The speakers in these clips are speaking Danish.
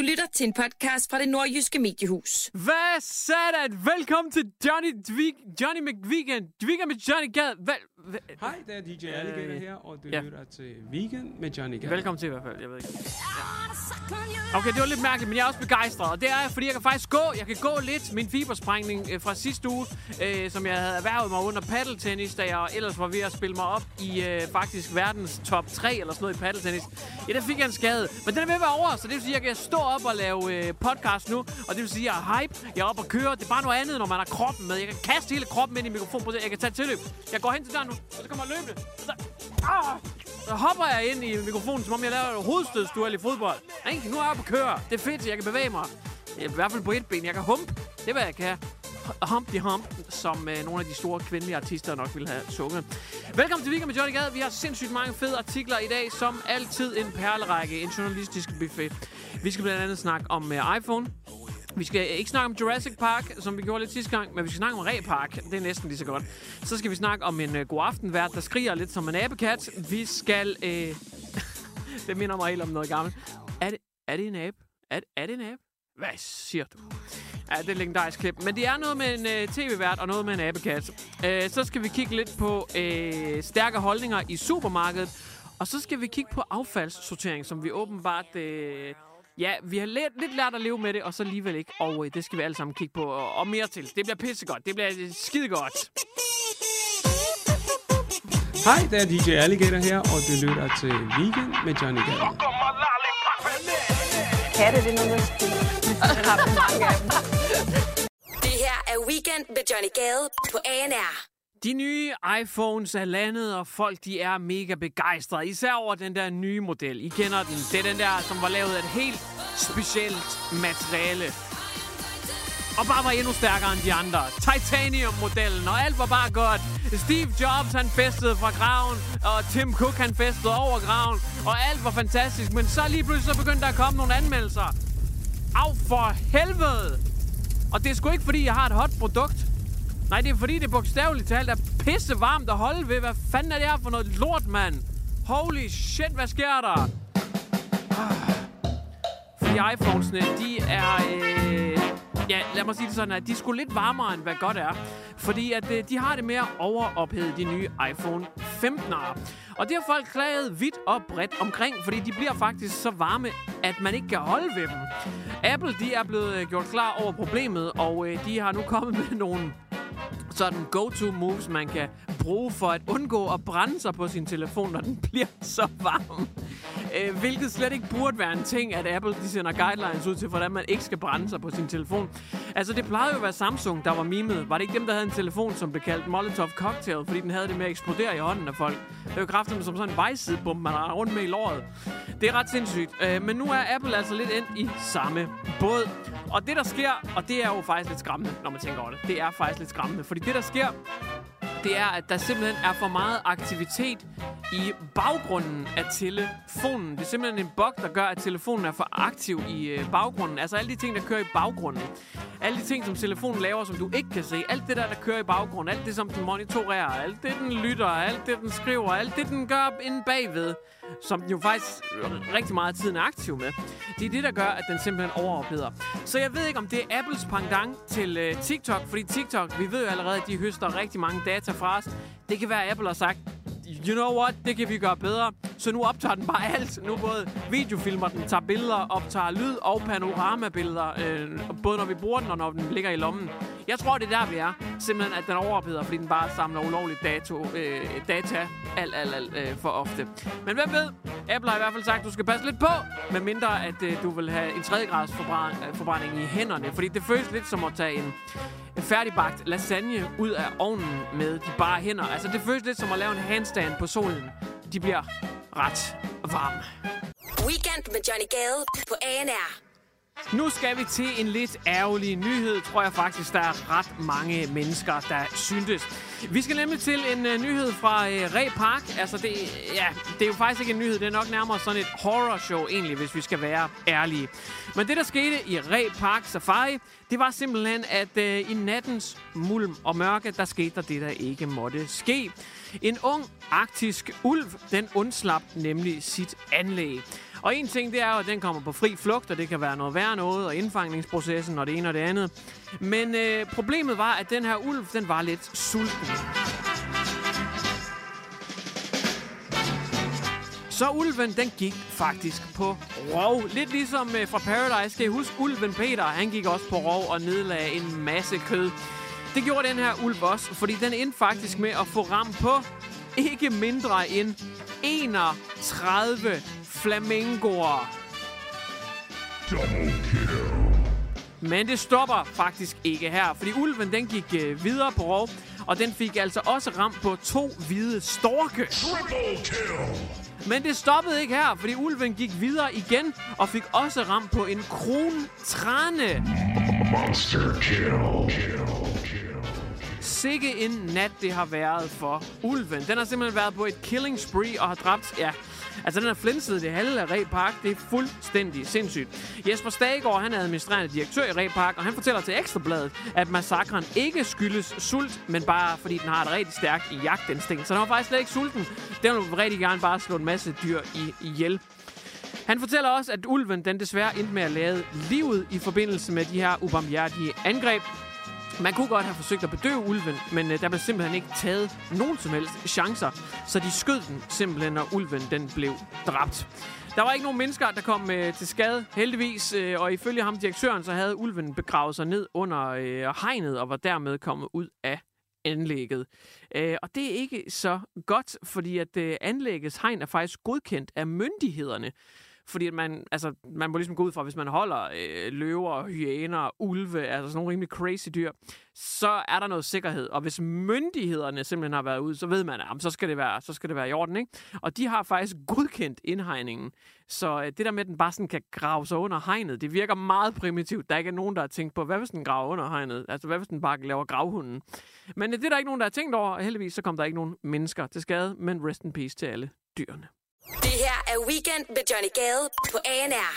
Du lytter til en podcast fra det nordjyske mediehus. Hvad satan? Velkommen til Johnny Dvig, Johnny McVegan. Weekend med Johnny Gad. Vel, vel, Hej, det er DJ Alligator her, og du ja. lytter til Weekend med Johnny Gad. velkommen til i hvert fald. Jeg ved ikke. Ja. Okay, det var lidt mærkeligt, men jeg er også begejstret. Og det er, fordi jeg kan faktisk gå. Jeg kan gå lidt. Min fibersprængning øh, fra sidste uge, øh, som jeg havde erhvervet mig under paddeltennis, da jeg ellers var ved at spille mig op i øh, faktisk verdens top 3 eller sådan noget i paddeltennis. Ja, der fik jeg en skade. Men den er ved at være over, så det vil sige, at jeg kan stå op og lave øh, podcast nu. Og det vil sige, at jeg er hype. Jeg er oppe og køre. Det er bare noget andet, når man har kroppen med. Jeg kan kaste hele kroppen ind i mikrofonen. Jeg kan tage tilløb. Jeg går hen til døren nu, og så kommer jeg løbende. Og så, ah, så hopper jeg ind i mikrofonen, som om jeg laver et hovedstødsduel i fodbold. Ikke? Nu er jeg oppe og køre. Det er fedt, jeg kan bevæge mig. I hvert fald på et ben. Jeg kan hump. Det er, hvad jeg kan. Humpty Hump, som øh, nogle af de store kvindelige artister nok ville have sunget. Velkommen til Weekend med Johnny Gade. Vi har sindssygt mange fede artikler i dag, som altid en perlerække, en journalistisk buffet. Vi skal blandt andet snakke om øh, iPhone. Vi skal ikke snakke om Jurassic Park, som vi gjorde lidt sidste gang, men vi skal snakke om Ray Park. Det er næsten lige så godt. Så skal vi snakke om en øh, god aftenvært, der skriger lidt som en abekat. Vi skal... Øh... det minder mig helt om noget gammelt. Er det, er det en abe? Er, er det en abe? Hvad siger du? Ja, det er et legendarisk klip. Men det er noget med en uh, tv-vært og noget med en abekat. Uh, så skal vi kigge lidt på uh, stærke holdninger i supermarkedet. Og så skal vi kigge på affaldssortering, som vi åbenbart... Uh, Ja, vi har lidt, lidt lært at leve med det, og så alligevel ikke. Og øh, det skal vi alle sammen kigge på, og, og mere til. Det bliver pissegodt. Det bliver øh, skidegodt. Hej, det er DJ Alligator her, og du lytter til Weekend med Johnny Gad. Katte, det er noget, man har mange af dem. Weekend med Johnny Gade på ANR. De nye iPhones er landet, og folk de er mega begejstrede. Især over den der nye model. I kender den. Det er den der, som var lavet af et helt specielt materiale. Og bare var endnu stærkere end de andre. Titanium-modellen, og alt var bare godt. Steve Jobs, han festede fra graven, og Tim Cook, han festede over graven. Og alt var fantastisk, men så lige pludselig så begyndte der at komme nogle anmeldelser. Af for helvede! Og det er sgu ikke, fordi jeg har et hot produkt. Nej, det er fordi, det bogstaveligt talt er pisse varmt at holde ved. Hvad fanden er det her for noget lort, mand? Holy shit, hvad sker der? Ah. Fordi iPhones'ene, de er... Øh, ja, lad mig sige det sådan, at de skulle lidt varmere, end hvad godt er. Fordi at øh, de har det mere overophedet, de nye iPhone 15'ere. Og det har folk klaget vidt og bredt omkring, fordi de bliver faktisk så varme, at man ikke kan holde ved dem. Apple, de er blevet øh, gjort klar over problemet, og øh, de har nu kommet med nogle sådan go-to moves, man kan bruge for at undgå at brænde sig på sin telefon, når den bliver så varm. Øh, hvilket slet ikke burde være en ting, at Apple de sender guidelines ud til, hvordan man ikke skal brænde sig på sin telefon. Altså, det plejede jo at være Samsung, der var mimet. Var det ikke dem, der havde en telefon, som blev kaldt Molotov Cocktail, fordi den havde det med at eksplodere i hånden af folk? Det var jo kraftigt som sådan en vejsidebombe, man har rundt med i låret. Det er ret sindssygt. Øh, men nu er Apple altså lidt ind i samme båd. Og det, der sker, og det er jo faktisk lidt skræmmende, når man tænker over det. Det er faktisk lidt skræmmende, fordi det, der sker, det er, at der simpelthen er for meget aktivitet i baggrunden af telefonen. Det er simpelthen en bug, der gør, at telefonen er for aktiv i øh, baggrunden. Altså alle de ting, der kører i baggrunden. Alle de ting, som telefonen laver, som du ikke kan se. Alt det der, der kører i baggrunden. Alt det, som den monitorerer. Alt det, den lytter. Alt det, den skriver. Alt det, den gør inde bagved. Som den jo faktisk rigtig meget af tiden er aktiv med. Det er det, der gør, at den simpelthen overopheder. Så jeg ved ikke, om det er Apples pendant til øh, TikTok. Fordi TikTok, vi ved jo allerede, at de høster rigtig mange data fra os. Det kan være, at Apple har sagt, you know what, det kan vi gøre bedre. Så nu optager den bare alt. Nu både videofilmer den, tager billeder, optager lyd og panoramabilleder. Øh, både når vi bruger den og når den ligger i lommen. Jeg tror, det er der, vi er. Simpelthen, at den overopheder, fordi den bare samler ulovligt dato, øh, data alt, alt, alt øh, for ofte. Men hvem ved? Apple har i hvert fald sagt, at du skal passe lidt på, med mindre at øh, du vil have en tredje grads forbrænding i hænderne. Fordi det føles lidt som at tage en, en færdigbagt lasagne ud af ovnen med de bare hænder. Altså, det føles lidt som at lave en handstand på solen. De bliver ret varme. Weekend med Johnny Gade på ANR. Nu skal vi til en lidt ærgerlig nyhed, tror jeg faktisk, der er ret mange mennesker, der syntes. Vi skal nemlig til en uh, nyhed fra øh, uh, Ray Park. Altså, det, ja, det er jo faktisk ikke en nyhed, det er nok nærmere sådan et horror show egentlig, hvis vi skal være ærlige. Men det, der skete i Ray Park Safari, det var simpelthen, at uh, i nattens mulm og mørke, der skete der det, der ikke måtte ske. En ung arktisk ulv, den undslap nemlig sit anlæg. Og en ting, det er at den kommer på fri flugt, og det kan være noget værre noget, og indfangningsprocessen og det ene og det andet. Men øh, problemet var, at den her ulv, den var lidt sulten. Så ulven, den gik faktisk på rov. Lidt ligesom øh, fra Paradise. Skal I huske, ulven Peter, han gik også på rov og nedlagde en masse kød. Det gjorde den her ulv også, fordi den endte faktisk med at få ram på ikke mindre end 31 flamingoer. Men det stopper faktisk ikke her, fordi ulven den gik øh, videre på rov, og den fik altså også ramt på to hvide storke. Men det stoppede ikke her, fordi ulven gik videre igen og fik også ramt på en krontrane. Sikke en nat, det har været for ulven. Den har simpelthen været på et killing spree og har dræbt, ja, altså den har flinset det halve af Ræ Park. Det er fuldstændig sindssygt. Jesper Stagegaard, han er administrerende direktør i Ræ Park, og han fortæller til Ekstrabladet, at massakren ikke skyldes sult, men bare fordi den har et rigtig stærkt jagtinstinkt. Så den var faktisk slet ikke sulten. Den vil rigtig gerne bare slå en masse dyr i ihjel. Han fortæller også, at ulven den desværre endte med at lade livet i forbindelse med de her ubarmhjertige angreb. Man kunne godt have forsøgt at bedøve ulven, men øh, der blev simpelthen ikke taget nogen som helst chancer. Så de skød den simpelthen, og ulven den blev dræbt. Der var ikke nogen mennesker, der kom øh, til skade, heldigvis. Øh, og ifølge ham, direktøren, så havde ulven begravet sig ned under øh, hegnet og var dermed kommet ud af anlægget. Øh, og det er ikke så godt, fordi at øh, anlæggets hegn er faktisk godkendt af myndighederne. Fordi at man, altså, man må ligesom gå ud fra, hvis man holder øh, løver, hyæner, ulve, altså sådan nogle rimelig crazy dyr, så er der noget sikkerhed. Og hvis myndighederne simpelthen har været ude, så ved man, at så skal det være, så skal det være i orden, ikke? Og de har faktisk godkendt indhegningen. Så øh, det der med, at den bare sådan kan grave sig under hegnet, det virker meget primitivt. Der er ikke nogen, der har tænkt på, hvad hvis den graver under hegnet? Altså, hvad hvis den bare laver gravhunden? Men øh, det er der ikke nogen, der har tænkt over, og heldigvis så kom der ikke nogen mennesker til skade, men rest in peace til alle dyrene. Her er Weekend med Johnny Gade på ANR.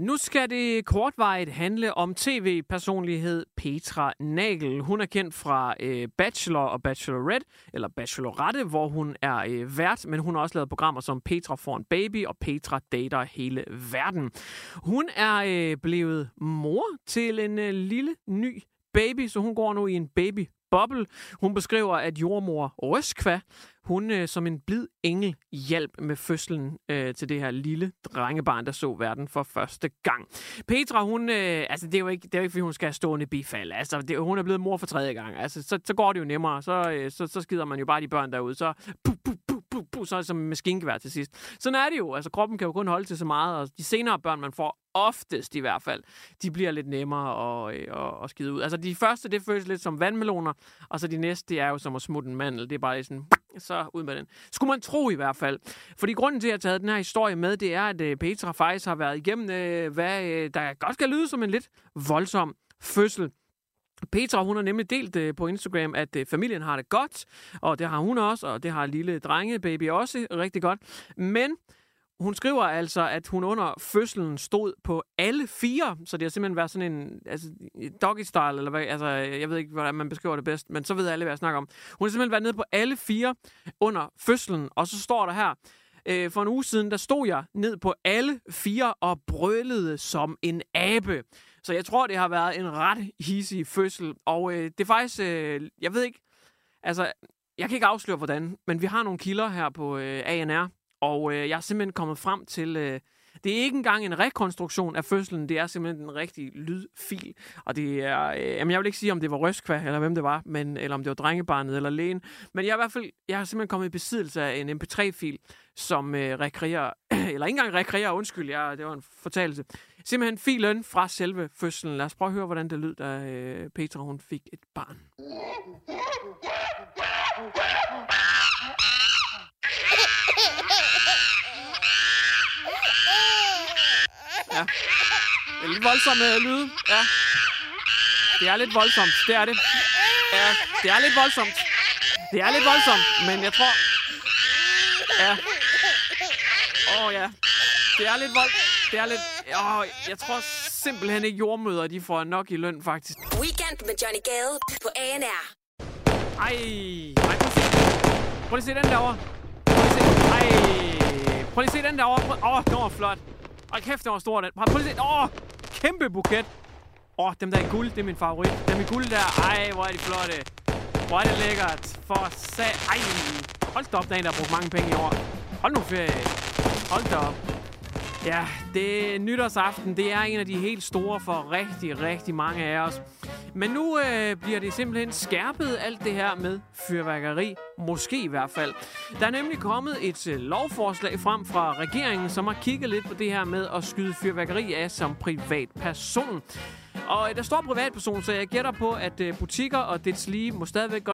Nu skal det kortvarigt handle om tv-personlighed Petra Nagel. Hun er kendt fra øh, Bachelor og Bachelorette, eller Bachelorette, hvor hun er øh, vært, men hun har også lavet programmer som Petra får en baby og Petra dater hele verden. Hun er øh, blevet mor til en øh, lille ny baby, så hun går nu i en baby Bobbel, Hun beskriver, at jordmor Røskva, hun øh, som en blid engel hjalp med fødslen øh, til det her lille drengebarn, der så verden for første gang. Petra, hun, øh, altså det er, jo ikke, det er jo ikke, fordi hun skal have stående bifald. Altså, det, hun er blevet mor for tredje gang. Altså, så, så går det jo nemmere. Så, øh, så, så skider man jo bare de børn derude. Så puh, puh, puh, puh, puh, så er det som maskingevær til sidst. Sådan er det jo. Altså, kroppen kan jo kun holde til så meget, og de senere børn, man får, oftest i hvert fald, de bliver lidt nemmere at, øh, at, at skide ud. Altså, de første, det føles lidt som vandmeloner, og så de næste, det er jo som at smutte en mandel. Det er bare sådan, så ud med den. Skulle man tro i hvert fald. Fordi grunden til, at jeg har taget den her historie med, det er, at øh, Petra faktisk har været igennem, øh, hvad der godt skal lyde som en lidt voldsom fødsel. Petra, hun har nemlig delt øh, på Instagram, at øh, familien har det godt, og det har hun også, og det har lille drengebaby også rigtig godt. Men hun skriver altså, at hun under fødslen stod på alle fire, så det har simpelthen været sådan en altså, doggy style, eller hvad, altså, jeg ved ikke, hvordan man beskriver det bedst, men så ved alle, hvad jeg snakker om. Hun har simpelthen været nede på alle fire under fødslen, og så står der her, øh, for en uge siden, der stod jeg ned på alle fire og brølede som en abe. Så jeg tror, det har været en ret easy fødsel, og øh, det er faktisk, øh, jeg ved ikke, altså, jeg kan ikke afsløre, hvordan, men vi har nogle kilder her på øh, ANR, og øh, jeg er simpelthen kommet frem til... Øh, det er ikke engang en rekonstruktion af fødslen, det er simpelthen en rigtig lydfil. Og det er, øh, jamen jeg vil ikke sige, om det var Røskva, eller hvem det var, men, eller om det var drengebarnet eller lægen. Men jeg, er i hvert fald, jeg har simpelthen kommet i besiddelse af en mp3-fil, som øh, rekreerer, eller ikke engang rekreerer, undskyld, jeg, det var en fortalelse. Simpelthen filen fra selve fødslen. Lad os prøve at høre, hvordan det lød, da øh, Petra hun fik et barn. Ja. Det er lidt voldsomme øh, lyde. Ja. Det er lidt voldsomt. Det er det. Ja, det er lidt voldsomt. Det er lidt voldsomt, men jeg tror... Ja. Åh, oh, ja. Det er lidt vold... Det er lidt... Oh, jeg tror simpelthen ikke jordmøder, de får nok i løn, faktisk. Weekend med Johnny Gade på ANR. Ej, ej, prøv se. Prøv lige at se den derovre. Prøv lige at se. Ej, prøv lige at se den derovre. Åh, oh, den var flot. Hold kæft, den var stor, den. Prøv lige at se. Åh, oh, kæmpe buket. Åh, oh, dem der i guld, det er min favorit. Dem i guld der. Ej, hvor er de flotte. Hvor er det lækkert. For sag. Ej, hold da op, der er en, der har brugt mange penge i år. Hold nu ferie. Hold da op. Ja, det nytårsaften, det er en af de helt store for rigtig, rigtig mange af os. Men nu øh, bliver det simpelthen skærpet alt det her med fyrværkeri. Måske i hvert fald. Der er nemlig kommet et øh, lovforslag frem fra regeringen, som har kigget lidt på det her med at skyde fyrværkeri af som privatperson. Og øh, der står privatperson, så jeg gætter på, at øh, butikker og dets lige må stadigvæk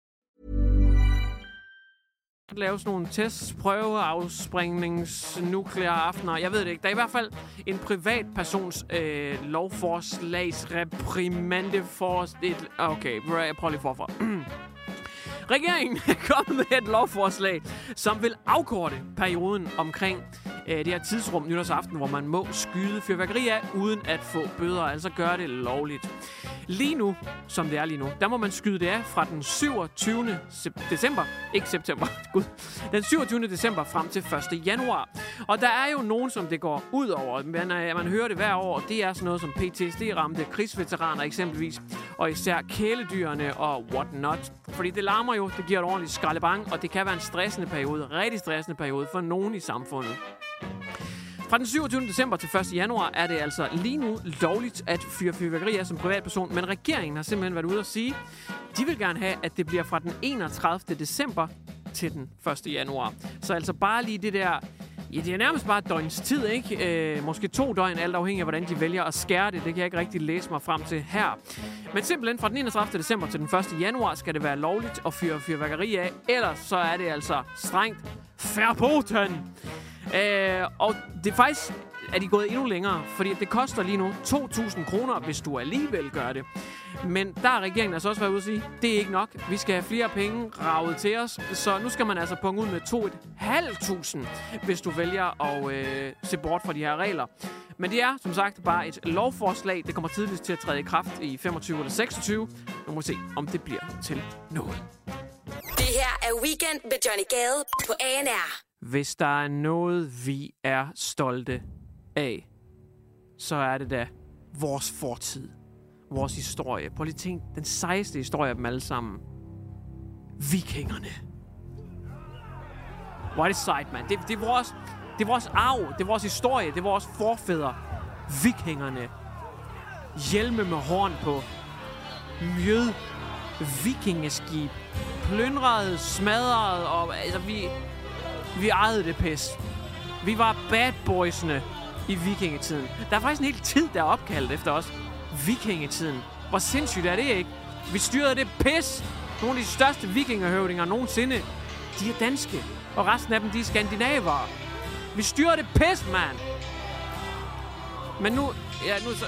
lave sådan nogle tests, prøveafspringnings, nukleare aftener. Jeg ved det ikke. Der er i hvert fald en privatpersons øh, lovforslags reprimande for... Et, okay, jeg prøver lige forfra. Regeringen er kommet med et lovforslag, som vil afkorte perioden omkring øh, det her tidsrum nytårsaften, hvor man må skyde fyrværkeri af, uden at få bøder, altså gøre det lovligt. Lige nu, som det er lige nu, der må man skyde det af fra den 27. Se- december, ikke september, gud, den 27. december frem til 1. januar. Og der er jo nogen, som det går ud over. Man, øh, man hører det hver år, det er sådan noget som PTSD-ramte krigsveteraner eksempelvis, og især kæledyrene og whatnot. Fordi det larmer jo, det giver et ordentligt skraldebang, og det kan være en stressende periode, rigtig stressende periode for nogen i samfundet. Fra den 27. december til 1. januar er det altså lige nu lovligt at fyre fyrværkeri af som privatperson, men regeringen har simpelthen været ude at sige, de vil gerne have, at det bliver fra den 31. december til den 1. januar. Så altså bare lige det der Ja, det er nærmest bare et døgns tid, ikke? Øh, måske to døgn, alt afhængig af, hvordan de vælger at skære det. Det kan jeg ikke rigtig læse mig frem til her. Men simpelthen fra den 31. december til den 1. januar skal det være lovligt at fyre fyrværkeri af. Ellers så er det altså strengt verboten. Øh, og det er faktisk er de gået endnu længere, fordi det koster lige nu 2.000 kroner, hvis du alligevel gør det. Men der har regeringen altså også været ude at sige, det er ikke nok. Vi skal have flere penge ravet til os, så nu skal man altså punge ud med 2.500, hvis du vælger at øh, se bort fra de her regler. Men det er som sagt bare et lovforslag. Det kommer tidligst til at træde i kraft i 25 eller 26. Nu må vi se, om det bliver til noget. Det her er Weekend med Johnny Gade på ANR. Hvis der er noget, vi er stolte af, så er det da vores fortid. Vores historie. Prøv lige tænk, den sejeste historie af dem alle sammen. Vikingerne. Hvor er det sejt, mand. Det, det, er vores, det er vores arv. Det er vores historie. Det er vores forfædre. Vikingerne. Hjelme med horn på. Mjød. Vikingeskib. Plyndrede, smadrede, og altså vi, vi ejede det pis. Vi var bad boysene i vikingetiden. Der er faktisk en hel tid, der er opkaldt efter os. Vikingetiden. Hvor sindssygt er det ikke? Vi styrede det pis. Nogle af de største vikingehøvdinger nogensinde, de er danske. Og resten af dem, de er skandinavere. Vi styrer det pis, mand. Men nu, ja, nu så,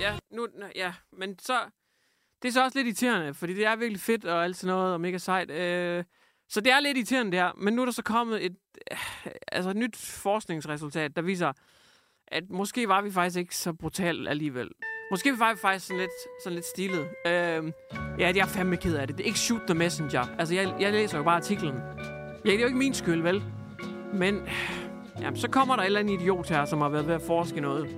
ja, nu, ja, men så, det er så også lidt irriterende, fordi det er virkelig fedt og alt sådan noget, og mega sejt. Øh, så det er lidt irriterende der, men nu er der så kommet et, øh, altså et nyt forskningsresultat, der viser, at måske var vi faktisk ikke så brutal alligevel. Måske var vi faktisk sådan lidt, sådan lidt stilet. Øh, ja, det er fandme ked af det. Det er ikke shoot the messenger. Altså, jeg, jeg læser jo bare artiklen. Ja, det er jo ikke min skyld, vel? Men jamen, så kommer der et eller andet idiot her, som har været ved at forske noget.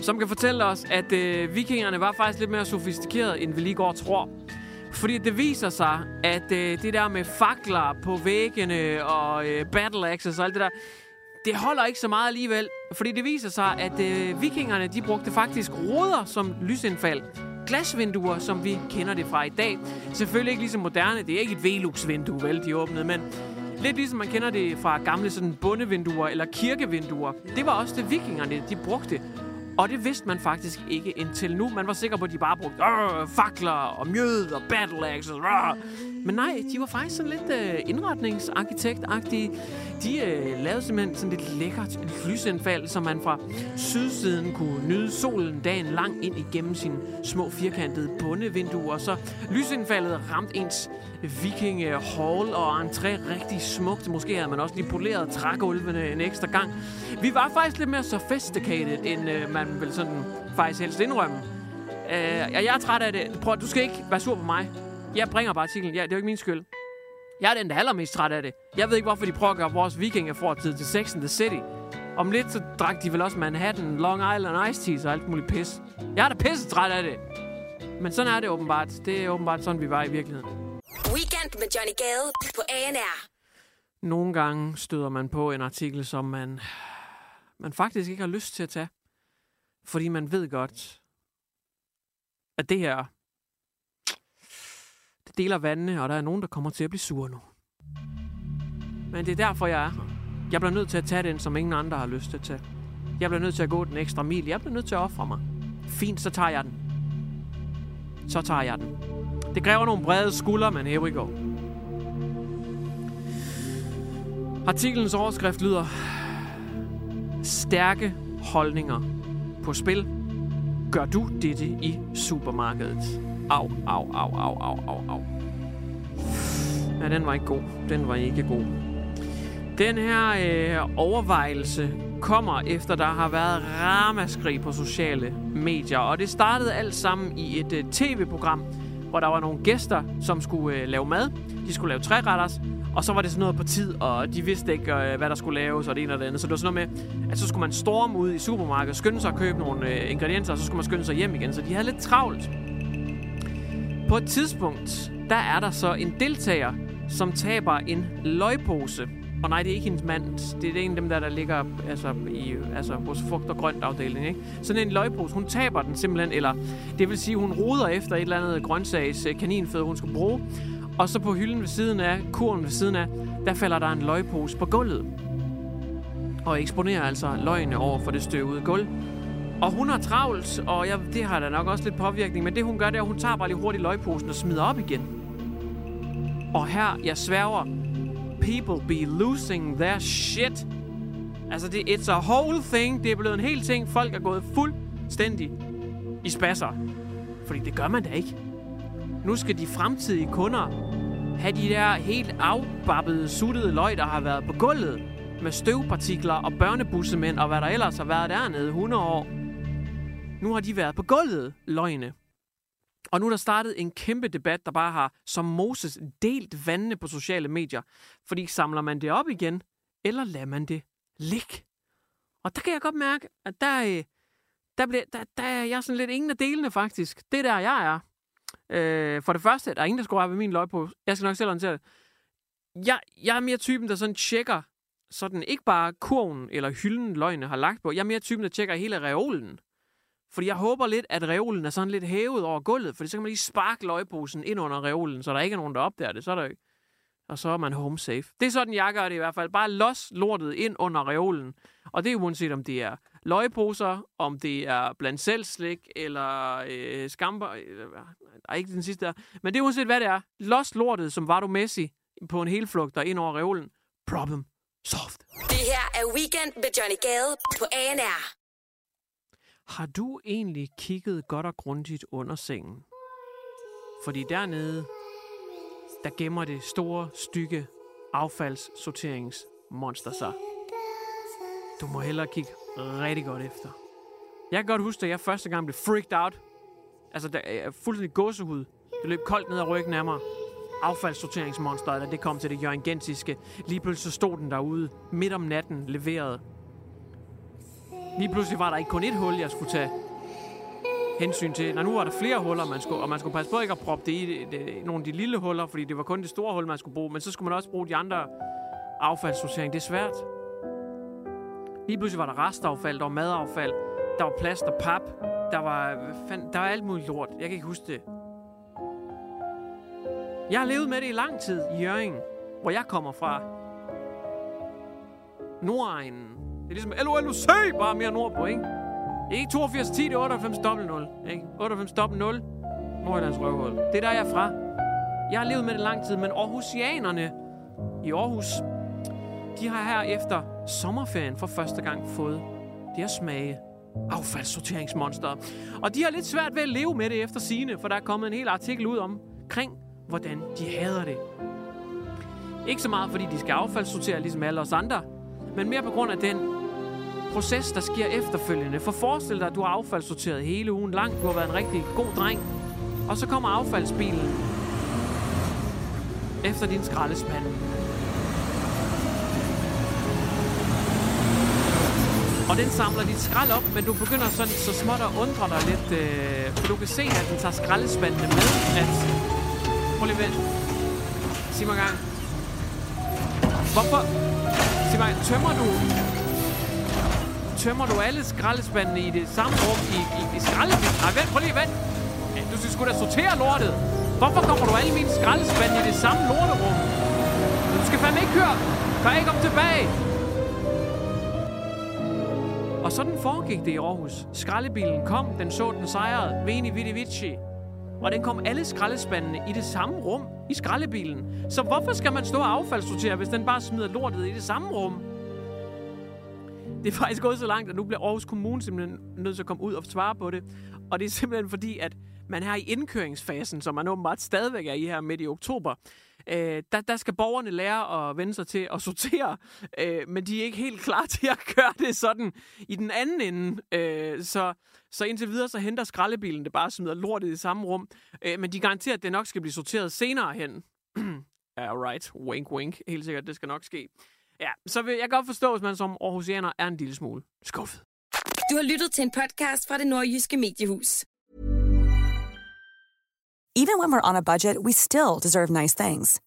Som kan fortælle os, at øh, vikingerne var faktisk lidt mere sofistikerede, end vi lige går og tror. Fordi det viser sig, at øh, det der med fakler på væggene og øh, battle axes og alt det der, det holder ikke så meget alligevel. Fordi det viser sig, at øh, vikingerne de brugte faktisk ruder som lysindfald. Glasvinduer, som vi kender det fra i dag. Selvfølgelig ikke ligesom moderne. Det er ikke et Velux-vindue, vel, de åbnede, men lidt ligesom man kender det fra gamle sådan bundevinduer eller kirkevinduer. Det var også det, vikingerne de brugte. Og det vidste man faktisk ikke indtil nu. Man var sikker på, at de bare brugte øh, fakler og mjød og battle axes. Øh. Men nej, de var faktisk sådan lidt øh, indretningsarkitekt-agtige. De øh, lavede simpelthen sådan lidt lækkert lysindfald, så man fra sydsiden kunne nyde solen dagen lang ind igennem sine små firkantede bundevinduer. Så lysindfaldet ramte ens viking øh, hall og entré rigtig smukt. Måske havde man også lige poleret trægulvene en ekstra gang. Vi var faktisk lidt mere sophisticated, end øh, man vil sådan faktisk helst indrømme. Øh, jeg er træt af det. Prøv, du skal ikke være sur på mig. Jeg bringer bare artiklen. Ja, det er jo ikke min skyld. Jeg er den, der er allermest træt af det. Jeg ved ikke, hvorfor de prøver at gøre vores vikingefortid til Sex and the City. Om lidt, så drak de vel også Manhattan, Long Island Ice Teas og alt muligt pis. Jeg er da pisse træt af det. Men sådan er det åbenbart. Det er åbenbart sådan, vi var i virkeligheden. Weekend med Johnny Gade på ANR. Nogle gange støder man på en artikel, som man, man faktisk ikke har lyst til at tage. Fordi man ved godt, at det her, det deler vandene, og der er nogen, der kommer til at blive sure nu. Men det er derfor, jeg er. Jeg bliver nødt til at tage den, som ingen andre har lyst til at tage. Jeg bliver nødt til at gå den ekstra mil. Jeg bliver nødt til at ofre mig. Fint, så tager jeg den. Så tager jeg den. Det kræver nogle brede skuldre, men here we go. Artiklens overskrift lyder Stærke holdninger på spil. Gør du dette i supermarkedet? Au, au, au, au, au, au, au. Ja, den var ikke god. Den var ikke god. Den her øh, overvejelse kommer efter, der har været ramaskrig på sociale medier. Og det startede alt sammen i et øh, tv-program, hvor der var nogle gæster, som skulle øh, lave mad. De skulle lave træretters, og så var det sådan noget på tid, og de vidste ikke, øh, hvad der skulle laves, og det ene og det andet. Så det var sådan noget med, at så skulle man storme ud i supermarkedet, skynde sig at købe nogle øh, ingredienser, og så skulle man skynde sig hjem igen. Så de havde lidt travlt. På et tidspunkt, der er der så en deltager, som taber en løgpose. Og nej, det er ikke hendes mand. Det er en af dem der, der ligger altså, i, altså, hos frugt- og grønt afdeling. Ikke? Sådan en løgpose, hun taber den simpelthen, eller det vil sige, hun roder efter et eller andet grøntsags øh, kaninføde, hun skal bruge. Og så på hylden ved siden af, kurven ved siden af, der falder der en løgpose på gulvet. Og eksponerer altså løgene over for det støvede gulv. Og hun har travlt, og jeg, det har da nok også lidt påvirkning, men det hun gør, det er, at hun tager bare lige hurtigt løgposen og smider op igen. Og her, jeg sværger, people be losing their shit. Altså, det, it's a whole thing. Det er blevet en hel ting. Folk er gået fuldstændig i spasser. Fordi det gør man da ikke. Nu skal de fremtidige kunder have de der helt afbappede, suttede løg, der har været på gulvet med støvpartikler og børnebussemænd og hvad der ellers har været dernede 100 år. Nu har de været på gulvet, løgne. Og nu er der startet en kæmpe debat, der bare har som Moses delt vandene på sociale medier. Fordi samler man det op igen, eller lader man det ligge? Og der kan jeg godt mærke, at der, øh, der, bliver, der, der er jeg sådan lidt ingen af delene faktisk. Det er der, jeg er. Øh, for det første, der er ingen, der skulle have ved min løg på. Jeg skal nok selv håndtere det. Jeg, jeg er mere typen, der sådan tjekker sådan ikke bare kurven eller hylden, løgene har lagt på. Jeg er mere typen, der tjekker hele reolen. Fordi jeg håber lidt, at reolen er sådan lidt hævet over gulvet, for så kan man lige sparke løgposen ind under reolen, så der ikke er nogen, der opdager det. Så er der ikke. Og så er man home safe. Det er sådan, jeg gør det i hvert fald. Bare los lortet ind under reolen. Og det er uanset, om det er løgposer, om det er blandt selv slik, eller øh, skamper. Eller, nej, ikke den sidste der. Men det er uanset, hvad det er. Los lortet, som var du Messi på en helflugt der ind over reolen. Problem solved. Det her er Weekend med Johnny Gade på ANR. Har du egentlig kigget godt og grundigt under sengen? Fordi dernede, der gemmer det store, stykke affaldssorteringsmonster sig. Du må hellere kigge rigtig godt efter. Jeg kan godt huske, at jeg første gang blev freaked out. Altså, der er øh, fuldstændig gåsehud. Det løb koldt ned ad ryggen af mig. Affaldssorteringsmonsteret, da det kom til det jørgensiske. Lige pludselig så stod den derude, midt om natten, leveret. Lige pludselig var der ikke kun et hul, jeg skulle tage hensyn til. Når nu var der flere huller, man skulle, og man skulle passe på ikke at proppe det i det, det, nogle af de lille huller, fordi det var kun det store hul, man skulle bruge. Men så skulle man også bruge de andre affaldssortering. Det er svært. Lige pludselig var der restaffald, der var madaffald, der var plast og pap, der var, fand, der var alt muligt lort. Jeg kan ikke huske det. Jeg har levet med det i lang tid i Jørgen, hvor jeg kommer fra. Nordegnen. Det er ligesom LOLUC, bare mere nordpå, ikke? Ikke 82 10, det er 98 00, ikke? 98 00, Nordjyllands røvhul. Det er der, jeg er fra. Jeg har levet med det lang tid, men Aarhusianerne i Aarhus, de har her efter sommerferien for første gang fået det at smage affaldssorteringsmonster. Og de har lidt svært ved at leve med det efter sine, for der er kommet en hel artikel ud om, omkring, hvordan de hader det. Ikke så meget, fordi de skal affaldssortere ligesom alle os andre, men mere på grund af den proces, der sker efterfølgende. For forestil dig, at du har affaldssorteret hele ugen lang. Du har været en rigtig god dreng. Og så kommer affaldsbilen efter din skraldespand. Og den samler dit skrald op, men du begynder sådan så småt at undre dig lidt, øh, for du kan se, at den tager skraldespandene med, at... Prøv lige vent. Sig mig gang. Hvorfor... Sig mig, tømmer du... Tømmer du alle skraldespandene i det samme rum i, i, i skraldespanden. Nej, vent, prøv lige vent. Ja, du skal sgu da sortere lortet. Hvorfor kommer du alle mine skraldespande i det samme lorterum? Du skal fandme ikke køre. Kan ikke om tilbage. Og sådan foregik det i Aarhus. Skraldebilen kom, den så den sejrede, Veni Vidi Vici. Og den kom alle skraldespandene i det samme rum i skraldebilen. Så hvorfor skal man stå og affaldssortere, hvis den bare smider lortet i det samme rum? Det er faktisk gået så langt, at nu bliver Aarhus Kommune simpelthen nødt til at komme ud og svare på det. Og det er simpelthen fordi, at man her i indkøringsfasen, som man åbenbart stadigvæk er i her midt i oktober, øh, der, der skal borgerne lære at vende sig til at sortere, øh, men de er ikke helt klar til at gøre det sådan i den anden ende. Øh, så, så indtil videre, så henter skraldebilen det bare og smider lortet i samme rum, øh, men de garanterer, at det nok skal blive sorteret senere hen. Alright, right. Wink, wink. Helt sikkert, det skal nok ske. Ja, så vil jeg godt forstå, hvis man som Aarhusianer er en lille smule skuffet. Du har lyttet til en podcast fra det nordjyske mediehus. Even when we're on a budget, we still deserve nice things.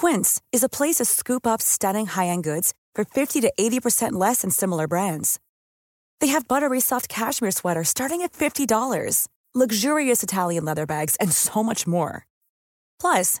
Quince is a place to scoop up stunning high-end goods for 50 to 80% less than similar brands. They have buttery soft cashmere sweaters starting at $50, luxurious Italian leather bags, and so much more. Plus,